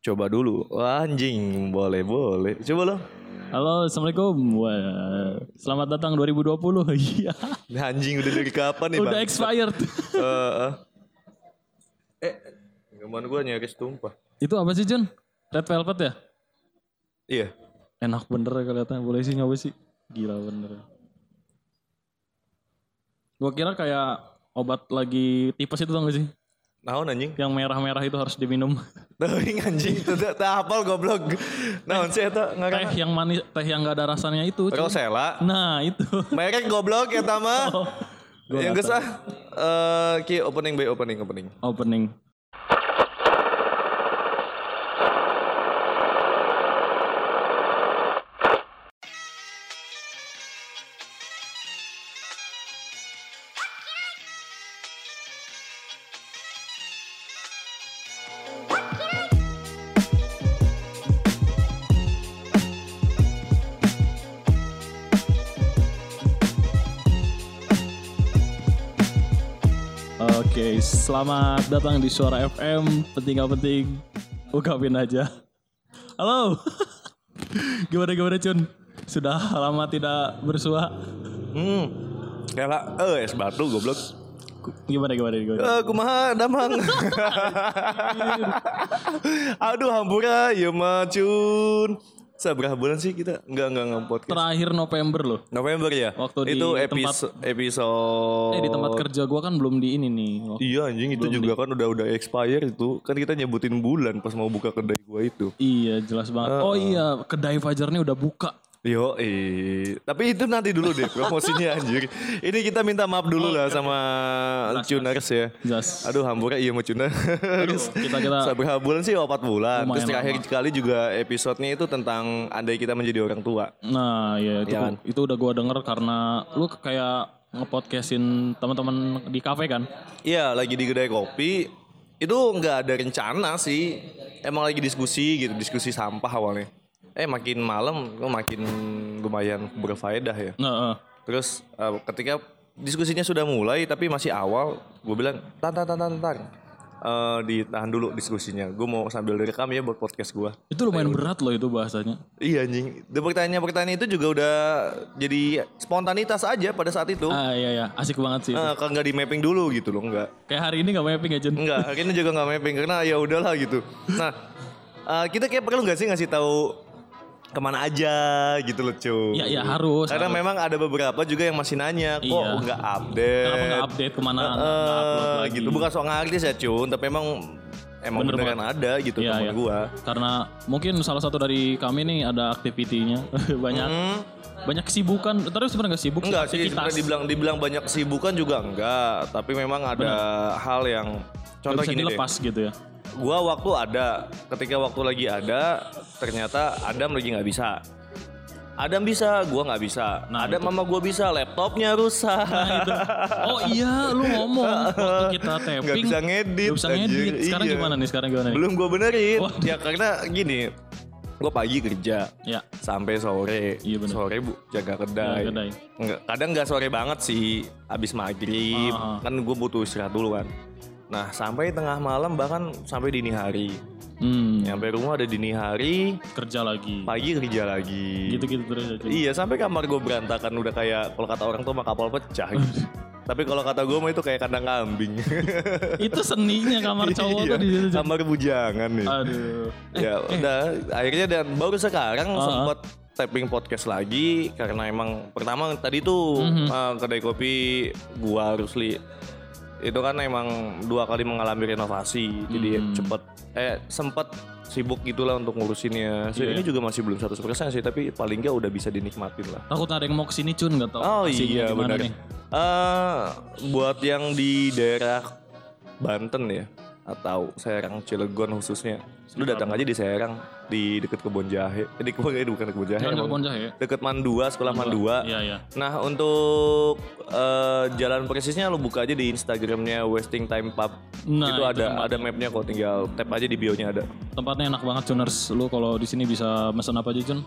Coba dulu. Wah, anjing, boleh boleh. Coba lo. Halo, assalamualaikum. Wah, selamat datang 2020. Iya, Anjing udah dari kapan nih, udah Bang? expired. Eh, eh. eh, gimana gua nyaris tumpah. Itu apa sih Jun? Red Velvet ya? Iya. Enak bener ya kelihatan. Boleh sih nyoba sih. Gila bener. Gua kira kayak obat lagi tipes itu tau gak sih? Naon anjing? Yang merah-merah itu harus diminum. Teuing anjing, teu hafal goblok. Naon sih eta teh yang manis, teh yang gak ada rasanya itu. Rosella. Nah itu. Merek goblok eta mah. Oh, Yang geus ah. Eh, opening by opening opening. Opening. Oke, selamat datang di Suara FM. Penting gak penting, ungkapin aja. Halo, gimana gimana Cun? Sudah lama tidak bersua. Hmm. Kela eh es batu goblok. Gimana gimana gimana? Eh kumaha damang. Aduh hampura ya mah cun. Seberapa bulan sih kita enggak enggak nge-podcast? Terakhir November loh. November ya? Waktu di itu tempat- episode episode Eh di tempat kerja gua kan belum di ini nih. Waktu- Iya anjing itu juga kan udah udah expire itu. Kan kita nyebutin bulan pas mau buka kedai gua itu. Iya jelas banget. Oh iya kedai Fajar nih udah buka. Yo, eh. Tapi itu nanti dulu deh promosinya anjir. Ini kita minta maaf dulu lah sama Cuners ya. Jelas. Aduh hampura iya mau Cuners. kita kita Seberapa bulan sih? Empat bulan. Terus terakhir kali juga episodenya itu tentang andai kita menjadi orang tua. Nah, ya itu Iya kan? itu udah gua denger karena lu kayak ngepodcastin teman-teman di kafe kan? Iya lagi di kedai kopi. Itu nggak ada rencana sih. Emang lagi diskusi gitu, diskusi sampah awalnya. Eh makin malam, makin lumayan berfaedah ya. Nah, eh. Terus eh, ketika diskusinya sudah mulai tapi masih awal, gue bilang tan tan tan tan tan. Eh, ditahan dulu diskusinya. Gue mau sambil direkam ya buat podcast gue. itu lumayan berat loh itu bahasanya. Iya anjing. Dan pertanyaan-pertanyaan itu juga udah jadi spontanitas aja pada saat itu. Ah iya ya, asik banget sih. Eh, kalau nggak di mapping dulu gitu loh, enggak. Kayak hari ini gak mapping ya Jun? Enggak, hari ini juga nggak mapping karena ya udahlah gitu. Nah, eh, kita kayak perlu nggak sih ngasih tahu ke mana aja gitu loh cuy. Ya ya harus. Karena harus. memang ada beberapa juga yang masih nanya, kok Iya. nggak update? Kenapa gak update ke mana? Nggak upload lagi? gitu bukan soal ngartis ya cun, tapi emang emang Bener beneran ada gitu Iya, temen iya. gua. Karena mungkin salah satu dari kami nih ada aktivitinya banyak Hmm, banyak kesibukan. Terus sebenarnya gak sibuk enggak sih, sebenarnya dibilang dibilang banyak kesibukan juga enggak, tapi memang ada hal yang Gak contoh bisa gini deh. dilepas gitu ya. Gua waktu ada, ketika waktu lagi ada, ternyata Adam lagi nggak bisa. Adam bisa, gua nggak bisa. Nah, Adam mama gua bisa, laptopnya rusak. Nah, itu. Oh iya, lu ngomong waktu kita tapping. Nggak bisa ngedit, Nggak bisa anjir. ngedit. Sekarang Iya. gimana nih? Sekarang gimana nih? Belum gua benerin. Ya karena gini, gua pagi kerja Ya, sampai sore. Iya, bener. Sore bu jaga kedai. Jaga kedai. Nggak, kadang nggak sore banget sih, abis maghrib. Ah. Kan gue butuh istirahat dulu kan. Nah sampai tengah malam bahkan sampai dini hari. hmm, Nyampe rumah ada dini hari, kerja lagi. pagi kerja lagi. Gitu-gitu terus aja. Iya sampai kamar gue berantakan udah kayak kalau kata orang tuh mah kapal pecah gitu. Tapi kalau kata gue mah itu kayak kandang kambing. Itu seninya kamar cowok Iya, tuh di situ. Kamar bujangan nih. Aduh. ya udah akhirnya dan baru sekarang Ah, ah. sempat tapping podcast lagi karena emang pertama tadi tuh Mhm. eh, kedai kopi gua Rusli itu kan emang dua kali mengalami renovasi jadi Hmm. cepet eh sempet sibuk gitulah untuk ngurusinnya. So, Iya. Ini juga masih belum 100% sih tapi paling nggak udah bisa dinikmatin lah. Takut ada yang mau ke sini cun nggak tahu. Oh iya benar. nih. Eh, buat yang di daerah Banten ya atau Serang Cilegon khususnya. Lu datang aja di Serang di deket kebun jahe. Eh, di kebun jahe bukan kebun jahe. Kebun jahe. Deket Mandua, sekolah Mandua. Iya iya. Nah untuk eh, jalan persisnya lu buka aja di Instagramnya Wasting Time Pub. Nah, itu itu ada ada mapnya kok tinggal tap aja di bionya ada. Tempatnya enak banget Cuners. Lu kalau di sini bisa pesan apa aja Cun?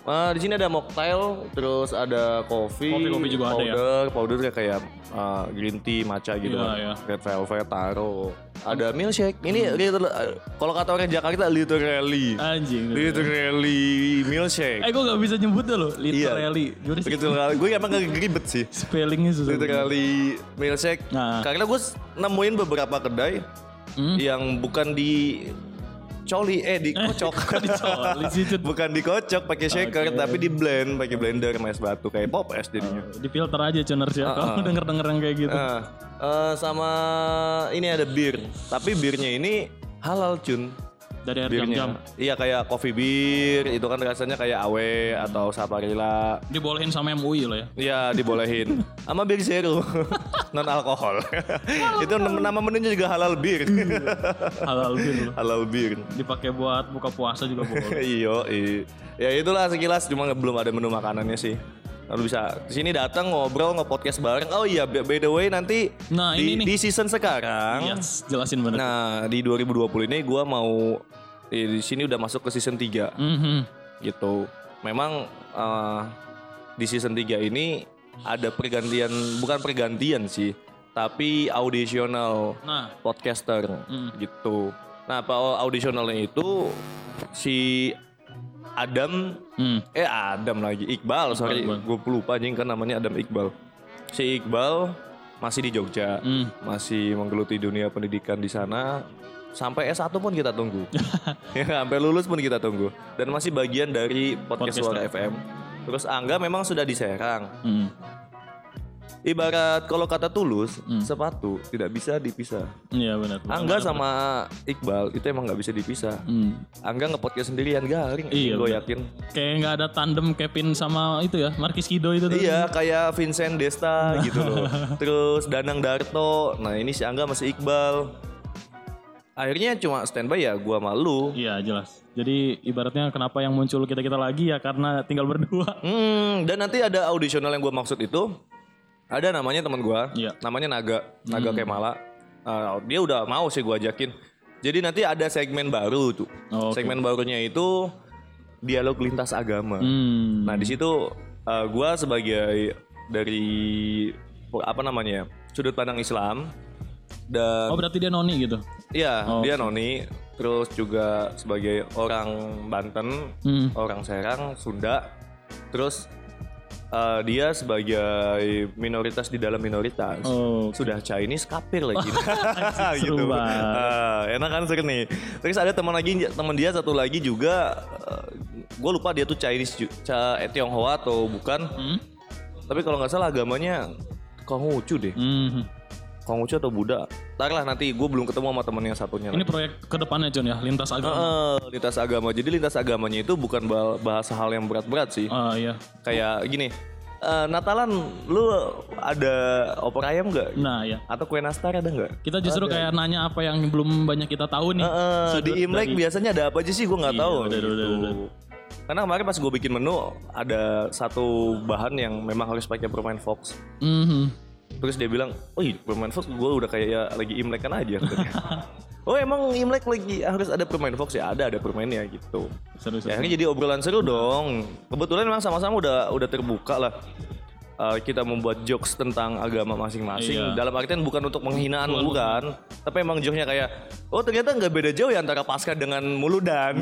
Eh, di sini ada mocktail, terus ada coffee, Kopi-kopi juga ada ya? powder, powder kayak kayak eh, green tea, matcha gitu Iya, kan. iya. Red velvet, taro. Ada milkshake. Ini eh, kalau kata orang Jakarta literally. Anjing. Literally milkshake. Eh gue gak bisa nyebutnya loh. Iya. Literally. Sih? Literally. Gue emang gak ribet sih. Spellingnya susah. Literally milkshake. Nah. Karena gue nemuin beberapa kedai Hmm? yang bukan di coli eh di kocok. dicoli sih, bukan dikocok pakai shaker Oke. tapi di blend pakai blender sama es batu kayak pop es jadinya. Di filter aja Cuners ya. Kalau denger-denger yang kayak gitu. Nah, eh, sama ini ada bir. Tapi birnya ini halal cun. Dari air jam-jam. Iya kayak coffee beer itu kan rasanya kayak awe atau saparilla. Dibolehin sama MUI loh ya. Iya dibolehin. Sama bir zero non alkohol. itu nama menunya juga halal bir. Halal gitu loh. halal bir. Dipakai buat buka puasa juga boleh. Iyo, iya. Ya itulah sekilas cuma belum ada menu makanannya sih. Lalu bisa di sini datang ngobrol nge-podcast bareng. Oh iya, by the way nanti Nah, di, ini nih. di season sekarang Yes, jelasin bener. Nah, di 2020 ini gua mau eh, di sini udah masuk ke season 3 Mhm. gitu. Memang eh, di season 3 ini ada pergantian bukan pergantian sih, tapi audisional Nah, podcaster gitu. Nah, apa audisionalnya itu si Adam hmm. eh Adam lagi Iqbal, sorry gue lupa anjing kan namanya Adam Iqbal. Si Iqbal masih di Jogja, Hmm. masih menggeluti dunia pendidikan di sana. Sampai S1 pun kita tunggu. ya, sampai lulus pun kita tunggu. Dan masih bagian dari podcast Podcast Suara FM. Terus Angga memang sudah di Serang. Hmm. Ibarat kalau kata tulus, sepatu tidak bisa dipisah. Iya benar. Angga sama Iqbal itu emang nggak bisa dipisah. Hmm. Angga nge-podcast sendirian garing, Iya, gue benar. yakin. Kayak nggak ada tandem Kevin sama itu ya, Markis Kido itu tuh. Iya, kayak Vincent Desta gitu loh. Terus Danang Darto. Nah ini si Angga masih Iqbal. Akhirnya cuma standby ya gua malu. Iya jelas. Jadi ibaratnya kenapa yang muncul kita kita lagi ya karena tinggal berdua. Hmm, dan nanti ada audisional yang gua maksud itu. Ada namanya teman gua, Iya. namanya Naga, Naga Kemala. Uh, dia udah mau sih gua ajakin. Jadi nanti ada segmen baru tuh. Oh, oke. Segmen barunya itu dialog lintas agama. Hmm. Nah di situ uh, gua sebagai dari apa namanya sudut pandang Islam dan Oh berarti dia noni gitu. Iya, Oh, dia noni. Terus juga sebagai orang Banten, Hmm. orang Serang, Sunda. Terus eh, dia sebagai minoritas di dalam minoritas. Oh. Sudah Chinese kafir lagi. gitu. Ah, enak kan seru nih. Terus ada teman lagi teman dia satu lagi juga gue lupa dia tuh Chinese Ca- eh, Tionghoa atau bukan. Hmm? Tapi kalau nggak salah agamanya Konghucu deh. Hmm. Konghucu atau Buddha. Ntar lah nanti gue belum ketemu sama temen yang satunya. Ini proyek ke depannya John ya, lintas agama. Heeh, lintas agama. Jadi lintas agamanya itu bukan ba- bahasa hal yang berat-berat sih. Ah iya. Kayak gini, eh, Natalan lu ada opor ayam nggak? Nah ya. Atau kue nastar ada nggak? Kita justru kayak nanya apa yang belum banyak kita tahu nih. Heeh, di Sudut Imlek dari- biasanya ada apa aja sih? Gue nggak Iya, tahu. bener, gitu. bener, bener. Karena kemarin pas gue bikin menu ada satu bahan yang memang harus pakai permen Fox. Mhm. Terus dia bilang, oh permen Fox gue udah kayak ya lagi Imlek kan aja. oh emang Imlek lagi harus ada permen Fox ya ada ada permennya gitu. Seru seru. Ya akhirnya jadi obrolan seru dong. Kebetulan memang sama-sama udah udah terbuka lah. Uh, kita membuat jokes tentang agama masing-masing. Iya. Dalam artian bukan untuk penghinaan bukan, tapi emang jokesnya kayak, oh ternyata nggak beda jauh ya antara pasca dengan muludan.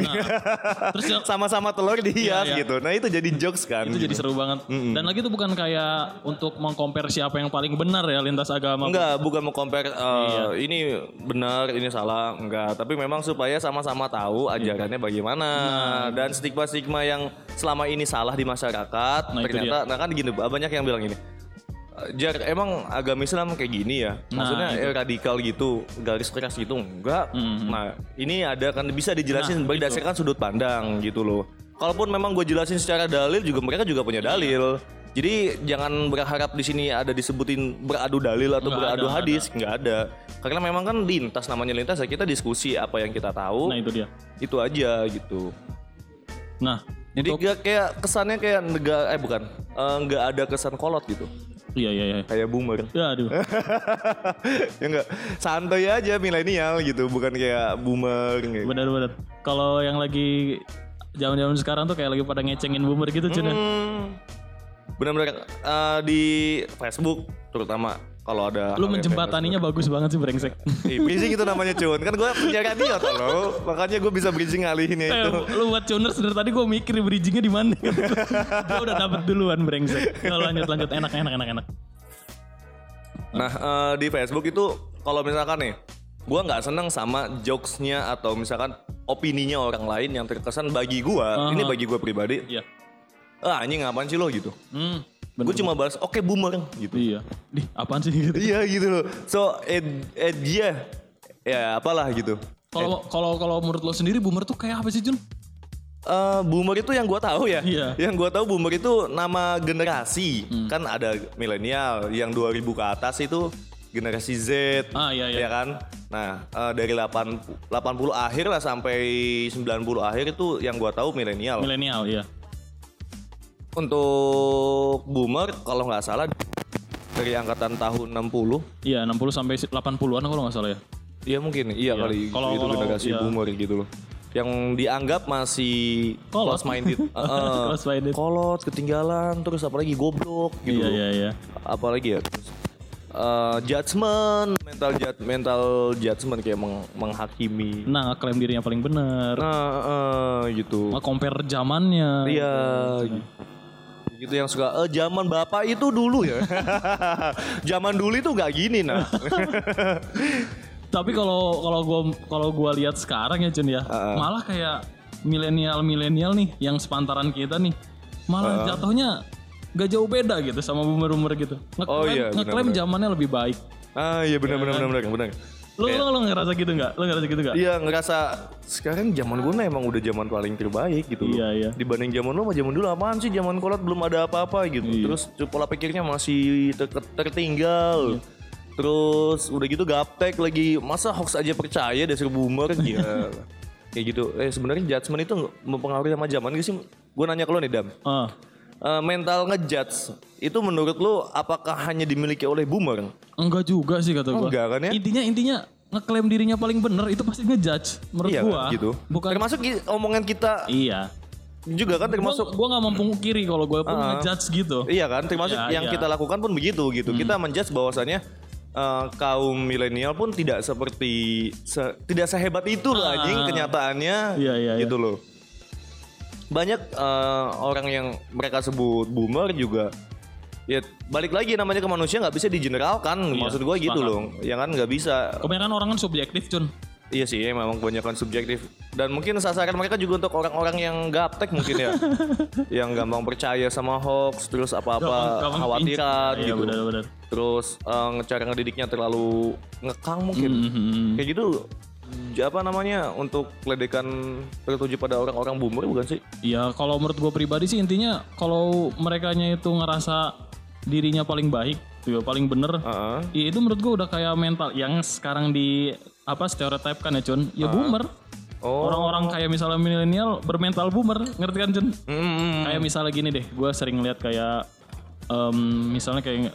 Terus yang- sama-sama telur dihias Iya, iya. gitu. Nah itu jadi jokes kan. itu jadi seru banget. Dan lagi itu bukan kayak untuk mengcompare siapa yang paling benar ya lintas agama. Enggak, bukan mau compare uh, Iya. ini benar, ini salah, enggak. Tapi memang supaya sama-sama tahu ajarannya bagaimana dan stigma-stigma yang selama ini salah di masyarakat. Nah, ternyata, nah kan gini, banyak yang bilang gini. "Eh, Jar, emang agama Islam kayak gini ya? Maksudnya Nah, eh, radikal gitu, garis keras gitu, enggak. Nah, ini ada kan bisa dijelasin Nah, berdasarkan sudut pandang gitu loh. Kalaupun memang gue jelasin secara dalil juga mereka juga punya dalil. Jadi jangan berharap di sini ada disebutin beradu dalil atau Nggak beradu ada, hadis, nggak ada. Karena memang kan lintas namanya lintas ya kita diskusi apa yang kita tahu Nah itu dia. itu aja gitu. Nah Jadi nggak kayak kesannya kayak negara eh bukan eh, nggak ada kesan kolot gitu iya iya iya. kayak boomer. Ya aduh. ya enggak santai aja milenial gitu bukan kayak boomer kayak. Benar-benar. Kalau yang lagi zaman-zaman sekarang tuh kayak lagi pada ngecengin boomer gitu Cun. ya. Hmm, benar-benar eh, di Facebook terutama kalau ada Lu menjembataninya bagus banget sih brengsek. Ih, bridging itu namanya cun. Kan gue penjaga dia lo. Makanya gue bisa bridging ngalihinnya Eh, itu. lu buat tuners dari tadi gue mikir bridgingnya di mana. gue udah dapet duluan brengsek. Yo, lanjut lanjut enak enak enak enak. Nah eh, di Facebook itu kalau misalkan nih, gue nggak seneng sama jokesnya atau misalkan opininya orang lain yang terkesan bagi gue. Ini bagi gue pribadi. Iya. Ah anjing ngapain sih lo gitu. Hmm. Gue cuma balas oke boomer gitu. Iya. Di apaan sih gitu? iya gitu loh. So eh, eh dia ya apalah gitu. Kalau kalau kalau menurut lo sendiri boomer tuh kayak apa sih Jun? Eh, boomer itu yang gue tahu ya. Iya. Yang gue tahu boomer itu nama generasi. Kan ada milenial yang 2000 ke atas itu generasi Z. Ah, iya, iya. Ya kan? Nah, eh, dari 8 80 akhir lah sampai 90 akhir itu yang gue tahu milenial. Milenial iya. Untuk boomer kalau nggak salah dari angkatan tahun 60 Iya 60 sampai 80-an kalau nggak salah ya. Iya mungkin, iya, kali Kalau- itu kalau- generasi iya. boomer gitu loh. Yang dianggap masih Kolot. close minded, Close minded. kolot, ketinggalan, terus apalagi goblok gitu. Iya iya iya. Apalagi ya, terus, eh, judgment, mental jud- mental judgment kayak meng- menghakimi. Nah ngeklaim dirinya paling bener. Nah, eh, gitu. Nge-compare zamannya. Iya, gitu. gitu yang suka eh zaman bapak itu dulu ya. zaman dulu itu nggak gini nah. Tapi kalau kalau gua kalau gua lihat sekarang ya Jun ya, malah kayak milenial-milenial nih yang sepantaran kita nih, malah jatuhnya gak jauh beda gitu sama boomer-boomer gitu. Ngeklaim, Oh iya, ngeklaim zamannya lebih baik. ah iya benar benar benar benar benar. Lo lo lo ngerasa gitu nggak? Lo ngerasa gitu nggak? Iya ngerasa sekarang zaman gue emang udah zaman paling terbaik gitu. Iya, iya. Dibanding zaman lu sama zaman dulu apaan sih zaman kolot belum ada apa-apa gitu. Iya. Terus pola pikirnya masih ter- tertinggal. Terus udah gitu gaptek lagi masa hoax aja percaya dasar boomer Gila. Kayak gitu. Eh sebenarnya judgement itu mempengaruhi sama zaman gak sih? Gue nanya ke lo nih Dam. Ah, Eh, mental ngejudge itu menurut lo apakah hanya dimiliki oleh boomer? enggak juga sih kata gua. Enggak kan ya? Intinya intinya ngeklaim dirinya paling bener itu pasti ngejudge menurut Iya gua. gitu. Bukan Termasuk omongan kita Iya. juga kan termasuk Gua, gua gak memungkiri kalau gua pun ngejudge gitu. Iya kan, termasuk Ya, yang iya. kita lakukan pun begitu gitu. Kita menjudge bahwasannya eh, kaum milenial pun tidak seperti se- tidak sehebat itu loh anjing kenyataannya Iya, iya, iya. gitu loh. Banyak eh, orang yang mereka sebut boomer juga ya balik lagi namanya ke manusia nggak bisa digeneralkan maksud gue gitu loh ya kan nggak bisa Kebanyakan orang kan subjektif, Cun. Iya sih, memang kebanyakan subjektif. Dan mungkin sasaran mereka juga untuk orang-orang yang gaptek mungkin ya. yang gampang percaya sama hoax, terus apa-apa khawatiran Iya, gitu. benar-benar. Terus eh, cara ngedidiknya terlalu ngekang mungkin. Mhm. Kayak gitu apa namanya untuk ledekan tertuju pada orang-orang boomer bukan sih? Iya, kalau menurut gue pribadi sih intinya kalau merekanya itu ngerasa dirinya paling baik, tuh, paling bener, Heeh. ya itu menurut gue udah kayak mental yang sekarang di apa stereotip kan ya Cun, ya boomer. Oh. Orang-orang kayak misalnya milenial bermental boomer, ngerti kan Cun? Mm-mm. Kayak misalnya gini deh, gue sering lihat kayak em, misalnya kayak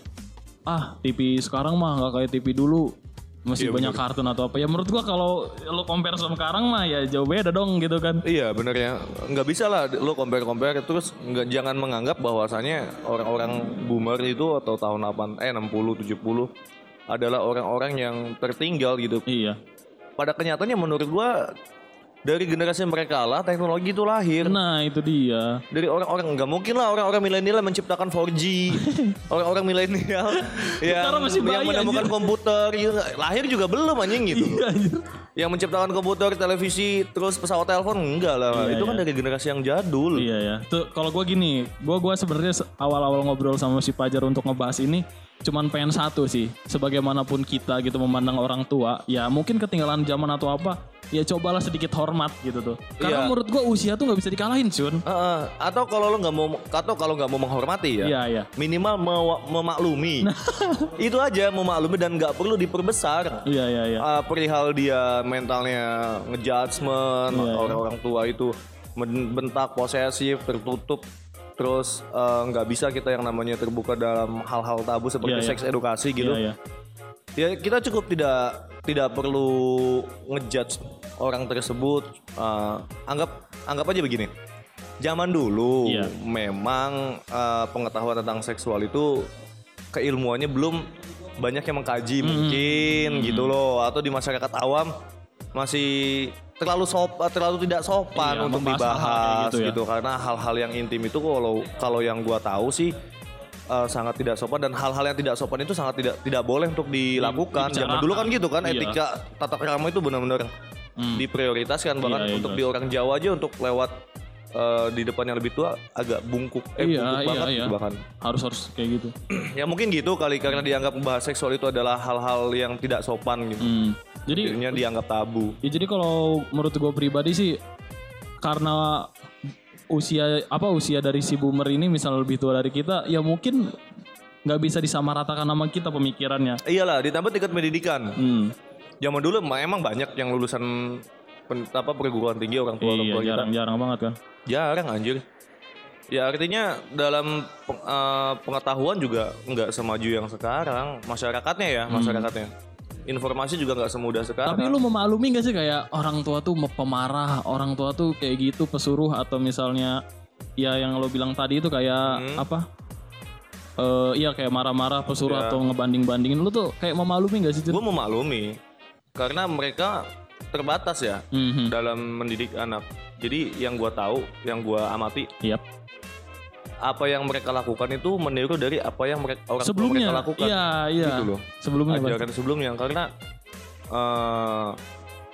ah TV sekarang mah nggak kayak TV dulu masih banyak kartun atau apa. Ya menurut gua kalau lo compare sama sekarang mah ya jauh beda dong gitu kan. Iya bener ya, nggak bisa lah lo compare-compare terus nggak jangan menganggap bahwasannya orang-orang boomer itu atau tahun 8 eh 60 70 adalah orang-orang yang tertinggal gitu. iya. Pada kenyataannya menurut gua dari generasi mereka lah teknologi itu lahir. nah itu dia Dari orang-orang nggak mungkin lah orang-orang milenial menciptakan 4G, orang-orang milenial yang, masih yang menemukan anjir. komputer, gitu. lahir juga belum anjing gitu. Iya, anjir. yang menciptakan komputer, televisi, terus pesawat telepon enggak lah. Iya, itu kan iya. dari generasi yang jadul. Iya ya. Tuh kalau gua gini, gua gua sebenarnya se- awal-awal ngobrol sama si Pajar untuk ngebahas ini cuman pengen satu sih. Sebagaimanapun kita gitu memandang orang tua, ya mungkin ketinggalan zaman atau apa, ya cobalah sedikit hormat gitu tuh. Karena Iya. menurut gua usia tuh nggak bisa dikalahin, Cun. Heeh. atau kalau lo nggak mau atau kalau nggak mau menghormati ya Iya, iya. minimal mewa- memaklumi itu aja memaklumi dan nggak perlu diperbesar Iya, iya, iya. Ah, perihal dia mentalnya ngejudgment Iya, iya. orang-orang tua itu bentak posesif tertutup terus eh, nggak bisa kita yang namanya terbuka dalam hal-hal tabu seperti Iya, iya. seks edukasi gitu Iya, iya. ya kita cukup tidak tidak perlu ngejudge orang tersebut Eh, anggap anggap aja begini zaman dulu Iya. memang eh, pengetahuan tentang seksual itu keilmuannya belum banyak yang mengkaji mungkin gitu loh atau di masyarakat awam masih terlalu sop terlalu tidak sopan Iya, untuk dibahas gitu gitu, ya. karena hal-hal yang intim itu kalau kalau yang gua tahu sih eh, sangat tidak sopan dan hal-hal yang tidak sopan itu sangat tidak tidak boleh untuk dilakukan. Zaman dulu kan gitu kan Iya. etika tata krama itu benar-benar Hmm. diprioritaskan bahkan Iya, iya, untuk jelas. di orang Jawa aja untuk lewat eh, di depan yang lebih tua agak bungkuk eh Iya, bungkuk iya, banget iya. bahkan. Harus harus kayak gitu. Ya mungkin gitu kali karena dianggap membahas seksual itu adalah hal-hal yang tidak sopan gitu. Hmm. Jadi Akhirnya dianggap tabu. Ya jadi kalau menurut gue pribadi sih karena usia apa usia dari si boomer ini misal lebih tua dari kita ya mungkin nggak bisa disamaratakan sama kita pemikirannya. Iyalah, ditambah tingkat pendidikan. Hmm. Zaman dulu emang banyak yang lulusan pen- apa perguruan tinggi orang tua orang Iya tua kita. jarang-jarang banget kan. Jarang anjir. Ya artinya dalam peng- eh, pengetahuan juga nggak semaju yang sekarang masyarakatnya ya masyarakatnya. Informasi juga nggak semudah sekarang. Tapi lu memaklumi gak sih kayak orang tua tuh pemarah, orang tua tuh kayak gitu pesuruh atau misalnya ya yang lo bilang tadi itu kayak Hmm. apa? Eh iya kayak marah-marah pesuruh Ya. atau ngebanding-bandingin lu tuh kayak memaklumi gak sih? Gue memaklumi karena mereka terbatas ya Mhm. dalam mendidik anak. Jadi yang gua tahu, yang gua amati, Yap. apa yang mereka lakukan itu meniru dari apa yang mereka orang Sebelumnya, mereka lakukan. iya iya. Gitu loh. Sebelumnya ajaran sebelumnya karena eh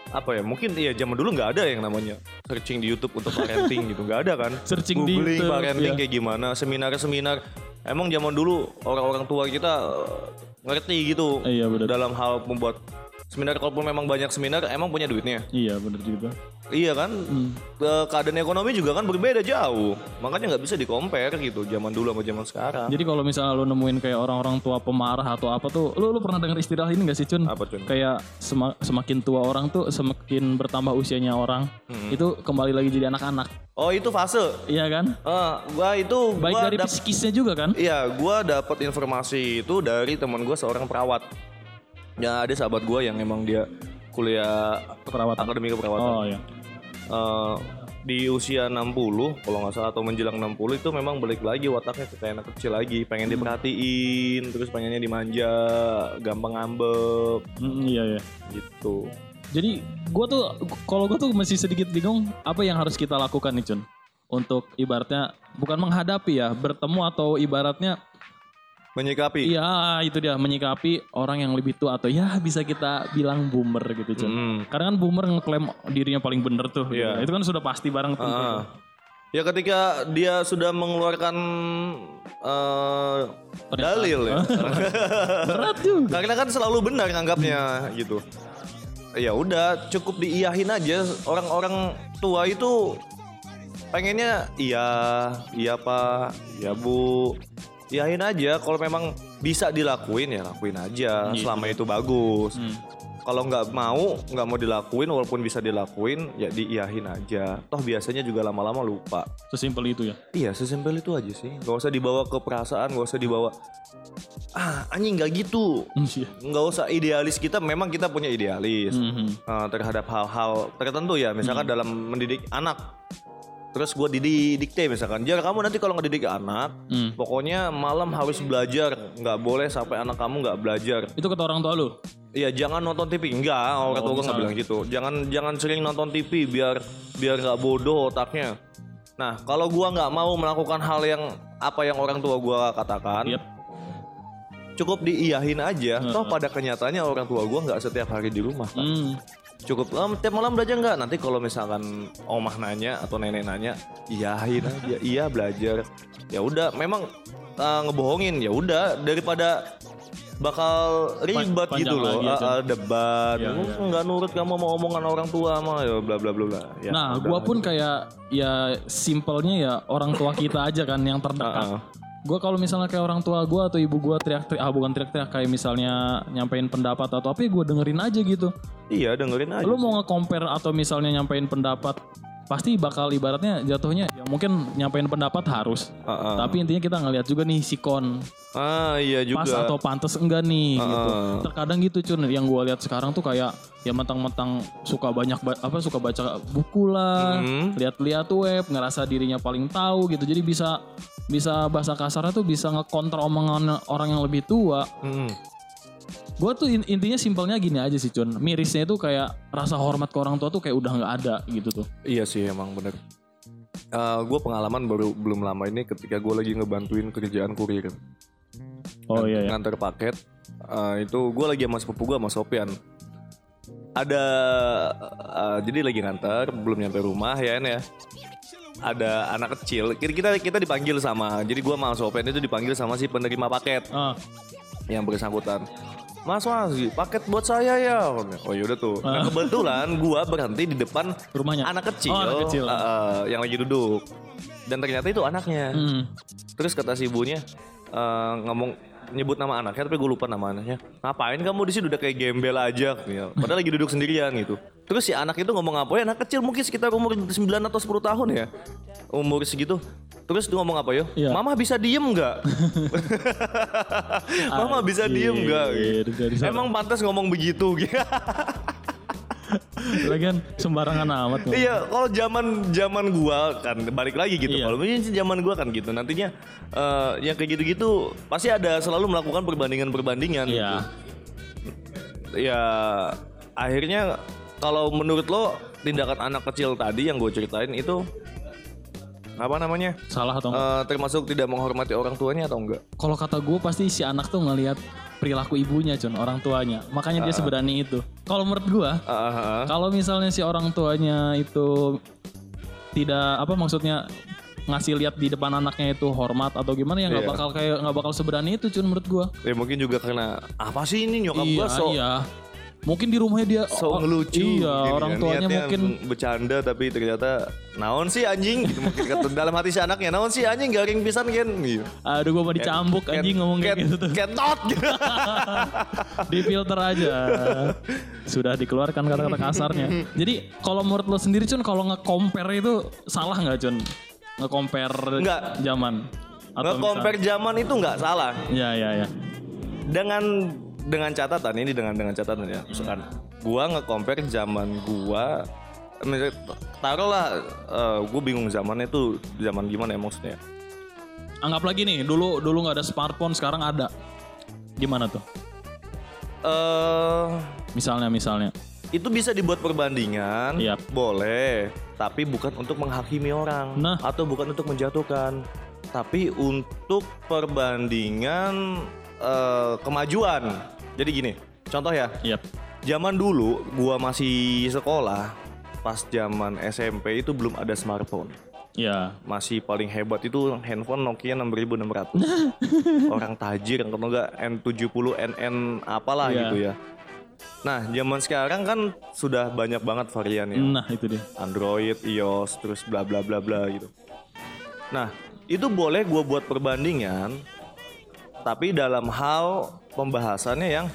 apa ya mungkin iya zaman dulu nggak ada yang namanya searching di YouTube untuk parenting gitu nggak ada kan Searching di googling YouTube, parenting iya. kayak gimana seminar-seminar emang zaman dulu orang-orang tua kita eh, ngerti gitu Iya dalam hal membuat seminar kalaupun memang banyak seminar emang punya duitnya Iya benar juga. iya kan Hmm. Eh, keadaan ekonomi juga kan berbeda jauh makanya nggak bisa di compare gitu zaman dulu sama zaman sekarang Jadi kalau misalnya lu nemuin kayak orang-orang tua pemarah atau apa tuh, lu lu pernah dengar istilah ini gak sih Cun? apa cuy Kayak sema- semakin tua orang tuh semakin bertambah usianya orang, itu kembali lagi jadi anak-anak. oh itu fase Iya kan? Eh, gua itu Baik gua dari psikisnya juga kan? Iya, gua dapat informasi itu dari teman gua seorang perawat. Ya ada sahabat gua yang emang dia kuliah Keperawatan. akademi keperawatan. Oh iya. Eh, di usia 60 kalau nggak salah atau menjelang 60 itu memang balik lagi wataknya ke anak kecil lagi, pengen diperhatiin, terus pengennya dimanja, gampang ngambek Mm, iya iya. gitu. Jadi gue tuh kalau gue tuh masih sedikit bingung apa yang harus kita lakukan nih Cun untuk ibaratnya bukan menghadapi ya bertemu atau ibaratnya Menyikapi. iya itu dia menyikapi orang yang lebih tua atau ya bisa kita bilang boomer gitu Cun. Hmm. Karena kan boomer ngeklaim dirinya paling bener tuh. gitu. Iya. Itu kan sudah pasti barang tentu. Ah. Ya ketika dia sudah mengeluarkan eh, dalil ya. Berat juga. Karena kan selalu benar nganggapnya gitu. Ya udah cukup diiyahin aja orang-orang tua itu pengennya iya iya pak iya bu iyahin aja kalau memang bisa dilakuin ya lakuin aja. Iya, selama itu bagus. Hmm. kalau nggak mau nggak mau dilakuin walaupun bisa dilakuin ya diiyahin aja. Toh biasanya juga lama-lama lupa. Sesimpel itu ya. Iya sesimpel itu aja sih. Gak usah dibawa ke perasaan Gak usah dibawa Ah anjing gak gitu. Iya. Gak usah idealis kita Memang kita punya idealis. Mhm. eh, Terhadap hal-hal tertentu ya. Misalkan dalam mendidik anak Terus gue didik dikte misalkan Jar kamu nanti kalau ngedidik anak Hmm. Pokoknya malam harus belajar Gak boleh sampai anak kamu gak belajar Itu kata orang tua lu. Iya jangan nonton TV Enggak orang tua gue nggak bilang gitu Jangan jangan sering nonton TV Biar biar nggak bodoh otaknya Nah kalau gua nggak mau melakukan hal yang Apa yang orang tua gua katakan Yep. Cukup diiyahin aja Toh pada kenyataannya orang tua gua nggak setiap hari di rumah Pak. Hmm. Cukup. "Em, tiap malam belajar nggak? Nanti kalau misalkan omah nanya Atau nenek nanya Iyahin aja Iya belajar. Ya udah memang eh, ngebohongin ya udah daripada bakal ribet gitu loh. lagi ya, ah, debat. Iya, Lu iya. nggak nurut kamu mau omongan orang tua mah ya bla bla bla bla. Ya, nah, gua pun kayak ya simpelnya ya orang tua kita aja kan yang terdekat. Ah, ah. Gue kalau misalnya kayak orang tua gue atau ibu gue teriak-teriak, ah bukan teriak-teriak kayak misalnya nyampein pendapat atau apa, ya gue dengerin aja gitu. iya dengerin aja Lu mau nge-compare atau misalnya nyampein pendapat, pasti bakal ibaratnya jatuhnya ya mungkin nyampein pendapat harus. Ah, ah. Tapi intinya kita ngeliat juga nih sikon ah iya juga pas atau pantas enggak nih gitu. Ah. Terkadang gitu cun yang gue lihat sekarang tuh kayak ya mentang-mentang suka banyak ba- apa suka baca buku lah, Hmm. lihat-lihat web, ngerasa dirinya paling tahu gitu. Jadi bisa bisa bahasa kasarnya tuh bisa ngekontrol omongan orang yang lebih tua. Mm. Gue tuh in- intinya simpelnya gini aja sih Cun. Mirisnya itu kayak rasa hormat ke orang tua tuh kayak udah nggak ada gitu tuh. Iya sih emang bener. gue pengalaman baru belum lama ini ketika gue lagi ngebantuin kerjaan kurir Oh iya ya. nganter paket. Eh, itu gue lagi sama sepupu gue sama Sopian. Ada eh, jadi lagi nganter belum nyampe rumah ya ya. Ada anak kecil. Kita kita, dipanggil sama. Jadi gue sama Sopian itu dipanggil sama si penerima paket Ah, yang bersangkutan. Mas mas, paket buat saya ya. Oh yaudah tuh. Nah, kebetulan gua berhenti di depan rumahnya. anak kecil, Oh, anak kecil. eh, eh, yang lagi duduk. Dan ternyata itu anaknya. Hmm. Terus kata si ibunya eh, ngomong nyebut nama anaknya tapi gue lupa nama anaknya. Ngapain kamu di sini udah kayak gembel aja gitu. Padahal lagi duduk sendirian gitu. Terus si anak itu ngomong apa ya? Anak kecil mungkin sekitar umur 9 atau 10 tahun ya. Umur segitu. Terus dia ngomong apa yo? Iya. Mama bisa diem nggak? Mama bisa diem nggak? Emang pantas ngomong begitu gitu. Lagian sembarangan amat. loh. Iya, kalau zaman zaman gua kan balik lagi gitu. Iya. Kalau mungkin sih zaman gua kan gitu. Nantinya eh yang kayak gitu-gitu pasti ada selalu melakukan perbandingan-perbandingan. Iya. Gitu. Ya akhirnya kalau menurut lo tindakan anak kecil tadi yang gue ceritain itu apa namanya? Salah atau enggak? Eh, termasuk tidak menghormati orang tuanya atau enggak? Kalau kata gue pasti si anak tuh ngelihat perilaku ibunya Cun, orang tuanya. Makanya dia seberani itu. Kalau menurut gue, ah, ah. kalau misalnya si orang tuanya itu tidak apa maksudnya ngasih lihat di depan anaknya itu hormat atau gimana ya nggak Iya. bakal kayak nggak bakal seberani itu Cun menurut gue. Ya mungkin juga karena apa sih ini nyokap iya, gua so iya. Mungkin di rumahnya dia so oh, ngelucu Iya, gitu orang kan. tuanya Niatnya mungkin bercanda tapi ternyata naon sih anjing gitu mungkin kata dalam hati si anaknya naon sih anjing garing pisan kan gitu. aduh gue mau dicambuk Ket- anjing ngomong kayak gitu tuh. Ketot gitu. di filter aja. Sudah dikeluarkan kata-kata kasarnya. Jadi kalau menurut lo sendiri Cun kalau nge-compare itu salah nggak Cun? Nge-compare zaman Nge-compare zaman itu nggak salah. Ya ya ya. Dengan dengan catatan ini dengan dengan catatan ya. Misalkan gua nge-compare zaman gua taruhlah eh, gua bingung zamannya itu zaman gimana ya maksudnya. Anggap lagi nih, dulu dulu nggak ada smartphone, sekarang ada. Gimana tuh? Eh Misalnya misalnya. itu bisa dibuat perbandingan, Yap. boleh, tapi bukan untuk menghakimi orang Nah. atau bukan untuk menjatuhkan, tapi untuk perbandingan eh, kemajuan. Jadi gini, contoh ya, Yap. zaman dulu gua masih sekolah, pas zaman SMP itu belum ada smartphone. Ya. Masih paling hebat itu handphone Nokia 6600. Orang tajir yang enggak N70, NN apalah Iya. gitu ya. Nah, zaman sekarang kan sudah banyak banget variannya. Nah itu dia. Android, iOS, terus bla bla bla bla gitu. Nah, itu boleh gua buat perbandingan tapi dalam hal pembahasannya yang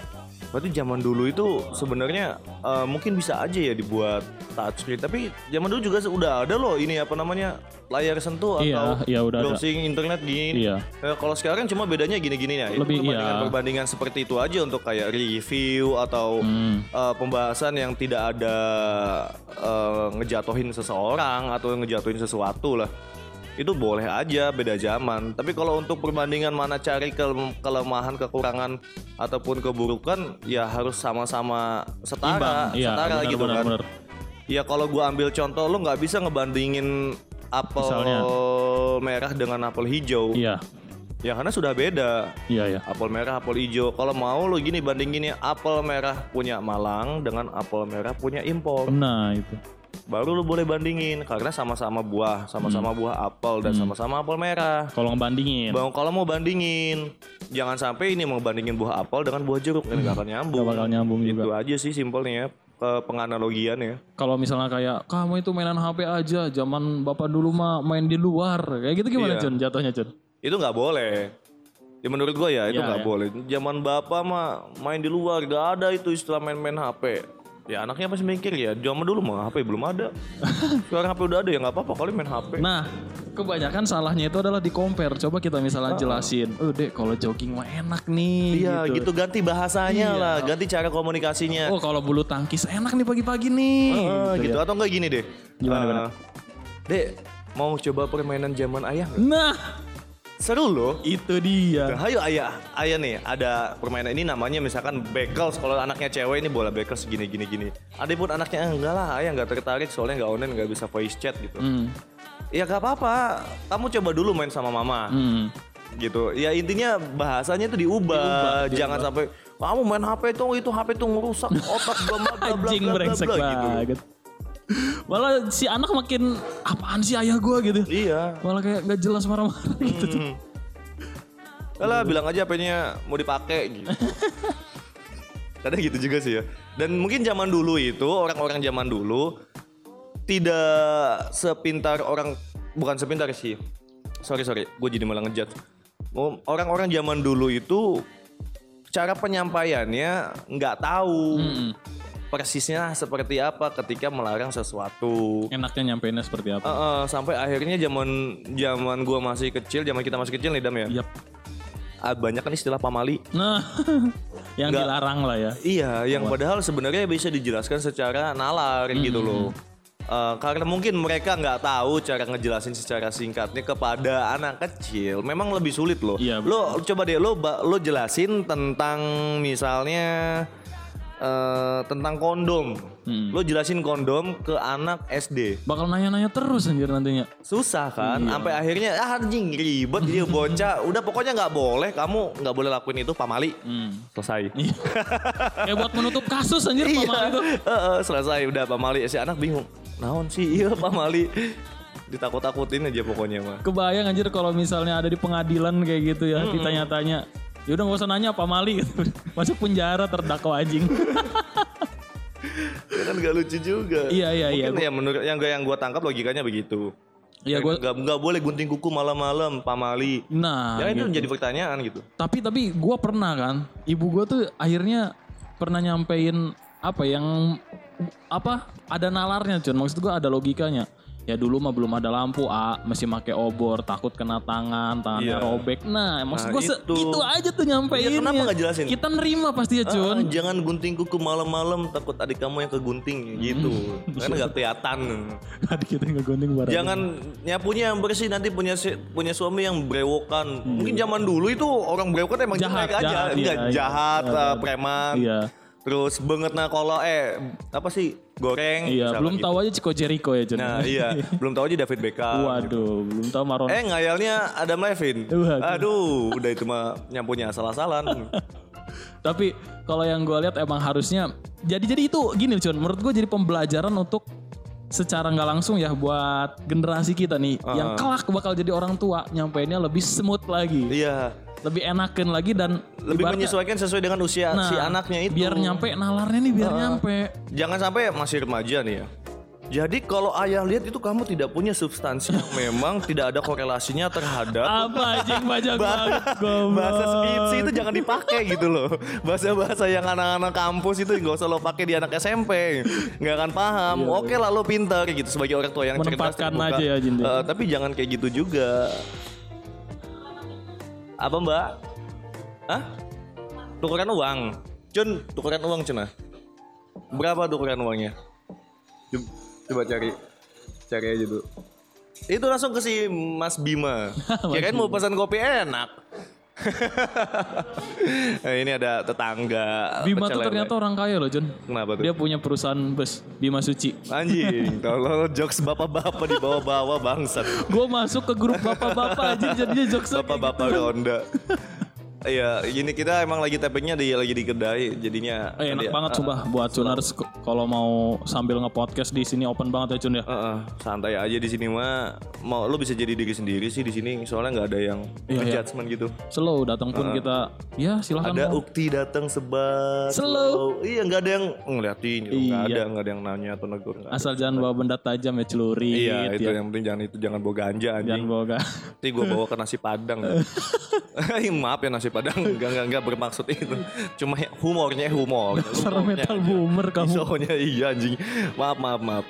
berarti zaman dulu itu sebenarnya eh, mungkin bisa aja ya dibuat touchscreen tapi zaman dulu juga udah ada loh ini apa namanya layar sentuh Iya, atau iya, udah ada. browsing internet gini. Iya. Eh, kalau sekarang cuma bedanya gini-gini ya. Itu Lebih, perbandingan iya. perbandingan seperti itu aja untuk kayak review atau Hmm. eh, pembahasan yang tidak ada eh, ngejatuhin seseorang atau ngejatuhin sesuatu lah. Itu boleh aja beda zaman. Tapi kalau untuk perbandingan mana cari ke- kelemahan, kekurangan ataupun keburukan ya harus sama-sama setara, Imbang. Iya, setara benar, gitu benar, kan. benar. Ya kalau gua ambil contoh lu nggak bisa ngebandingin apel Misalnya. merah dengan apel hijau. Iya. Ya karena sudah beda. Iya ya. Apel merah, apel hijau. Kalau mau lo gini bandingin ya apel merah punya Malang dengan apel merah punya impor. Nah itu. Baru lo boleh bandingin karena sama-sama buah, sama-sama Hmm. buah apel dan sama-sama apel merah. Kalau ngebandingin. Bang, kalau mau bandingin, jangan sampai ini mau bandingin buah apel dengan buah jeruk, ini nggak akan nyambung. Hmm. Nggak bakal nyambung juga. Itu aja sih simpelnya ya, ke penganalogian ya. Kalau misalnya kayak kamu itu mainan HP aja, zaman bapak dulu mah main di luar, kayak gitu gimana Iya. Jatuhnya Cun? Itu nggak boleh. Ya menurut gua ya itu Iya, nggak iya. boleh. Zaman bapak mah main di luar, gak ada itu istilah main-main HP. Ya anaknya pasti mikir ya, zaman dulu mah HP belum ada. Sekarang HP udah ada ya nggak apa-apa kali main HP. Nah, kebanyakan salahnya itu adalah di compare. Coba kita misalnya jelasin, oh dek kalau jogging mah enak nih. Iya gitu. ganti bahasanya Iya. lah, ganti cara komunikasinya. Oh kalau bulu tangkis enak nih pagi-pagi nih. Ah, gitu atau enggak gini deh. Gimana, Eh, gimana? Dek, mau coba permainan zaman ayah nggak? Nah, Seru loh. Itu dia. Nah, ayo ayah, ayah nih ada permainan ini namanya misalkan bekels kalau anaknya cewek ini bola bekels gini gini gini. Ada pun anaknya "Ah, enggak lah, ayah nggak tertarik soalnya nggak online nggak bisa voice chat gitu. Hmm. Ya gak apa-apa, kamu coba dulu main sama mama Hmm. gitu. Ya intinya bahasanya itu diubah, Diubah, jangan sampai kamu main HP itu itu HP itu ngerusak otak bla bla bla bla bla gitu. banget. Malah si anak makin apaan sih ayah gua gitu. Iya. Malah kayak gak jelas marah-marah gitu tuh. Alah bilang aja HP-nya mau dipakai gitu. Kadang gitu juga sih ya. Dan mungkin zaman dulu itu orang-orang zaman dulu tidak sepintar orang bukan sepintar sih. Sorry sorry, gue jadi malah ngejat. Orang-orang zaman dulu itu cara penyampaiannya nggak tahu Mm-mm. Persisnya seperti apa ketika melarang sesuatu. Enaknya nyampeinnya seperti apa? Eh, eh, sampai akhirnya zaman zaman gua masih kecil, zaman kita masih kecil nih Dam ya. Yap. Ah, banyak kan istilah pamali. Nah, yang Nggak. dilarang lah ya. Iya, yang padahal sebenarnya bisa dijelaskan secara nalar gitu loh. Eh, karena mungkin mereka nggak tahu cara ngejelasin secara singkatnya kepada anak kecil, memang lebih sulit loh. Iya, lo coba deh lo lo jelasin tentang misalnya eh, tentang kondom. Hmm. Lo jelasin kondom ke anak SD. Bakal nanya-nanya terus anjir nantinya. Susah kan, Iya. sampai akhirnya ah, anjing ribet dia bocah. Udah pokoknya nggak boleh, kamu nggak boleh lakuin itu pamali. Hmm. Selesai. Iya. Kayak buat menutup kasus anjir Pak Mali itu. Heeh, selesai udah Pak Mali si anak bingung. Naon sih iya Pak Mali. Ditakut-takutin aja pokoknya mah. Kebayang anjir kalau misalnya ada di pengadilan kayak gitu ya, ditanya-tanya. Ya udah gak usah nanya Pak Mali gitu. Masuk penjara terdakwa anjing. Ya kan gak lucu juga. Iya, iya, iya. Mungkin ya menurut yang yang gua tangkap logikanya begitu. Iya gua Gak, nggak boleh gunting kuku malam-malam Pak Mali. nah ya itu gitu. jadi pertanyaan gitu. Tapi tapi gua pernah kan, ibu gua tuh akhirnya pernah nyampein apa yang apa ada nalarnya Cun. Maksud gua ada logikanya. Ya dulu mah belum ada lampu, A, masih pakai obor, takut kena tangan, tangannya Iya. robek. Nah, maksud Nah, gua se- itu. itu aja tuh nyampein. Iya, kenapa nggak jelasin? Kita nerima pasti ya, Ah, Cun. jangan gunting kuku malam-malam takut adik kamu yang kegunting gitu. Hmm. Karena nggak kelihatan. Adik kita nggak gondeng barang. Jangan nyapunya yang bersih nanti punya si- punya suami yang brewokan. Hmm. Mungkin zaman dulu itu orang brewokan emang Jahat, jelek aja, jahat, enggak iya, iya. jahat, Jahat. eh, preman. Iya. Terus banget nah kalau eh apa sih goreng. Iya, belum gitu. tahu aja Chico Jericho ya, Cun. Nah iya, belum tahu aja David Beckham. Waduh, belum tahu Maron. Eh ngayalnya Adam Levin. Waduh. Aduh, udah itu mah nyapunya asal-asalan. Tapi kalau yang gue lihat emang harusnya jadi jadi itu gini Cun, menurut gue jadi pembelajaran untuk secara nggak langsung ya buat generasi kita nih yang kelak bakal jadi orang tua nyampeinnya lebih smooth lagi, iya, lebih enakan lagi dan lebih ibaratnya- menyesuaikan sesuai dengan usia Nah, si anaknya itu. Biar nyampe nalarnya nih biar nyampe. Jangan sampai masih remaja nih ya. Jadi kalau ayah lihat itu kamu tidak punya substansi yang memang tidak ada korelasinya terhadap Apa anjing banyak banget bahasa skripsi itu jangan dipakai gitu loh. Bahasa-bahasa yang anak-anak kampus itu nggak usah lo pakai di anak SMP, nggak akan paham. Oke lah lo pintar gitu sebagai orang tua yang cerdas terbuka. aja ya. Eh, tapi jangan kayak gitu juga. Apa mbak? Hah? Tukeran uang. Cun, tukeran uang cuna. Berapa tukeran uangnya? Coba, coba cari. Cari aja dulu. Itu langsung ke si Mas Bima. Kirain mau pesan kopi enak. Nah, ini ada tetangga. Bima tuh ternyata orang kaya loh Jun. Kenapa tuh? Dia punya perusahaan bus Bima Suci. Anjing, tolong jokes bapak-bapak di bawah-bawah bangsat. Gue masuk ke grup bapak-bapak aja jadinya jokes Bapak-bapak Honda. Iya, gini kita emang lagi tappingnya di lagi di kedai, jadinya. Eh, enak dia- banget sumpah buat Cuners k- kalau mau sambil nge-podcast di sini open banget ya Cun ya. Heeh, santai aja di sini mah. Mau lu bisa jadi diri sendiri sih di sini, soalnya nggak ada yang Iya, iya. judgement gitu. Slow datang pun kita ya silahkan Ada mau. ukti datang sebat. Slow. Iya, nggak ada yang ngeliatin, gitu. nggak Iya. ada, nggak ada yang nanya atau negur. nggak ada. Asal jangan bawa benda tajam ya celurit Iya, itu ya. yang penting jangan itu jangan bawa ganja Jangan anjing. bawa ga- Nanti gue bawa ke nasi padang. Maaf ya nasi padang, enggak enggak enggak bermaksud itu. Cuma ya humornya humor. Dasar metal boomer kamu. Soalnya iya anjing. Maaf maaf maaf.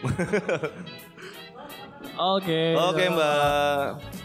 Oke. Oke mbak.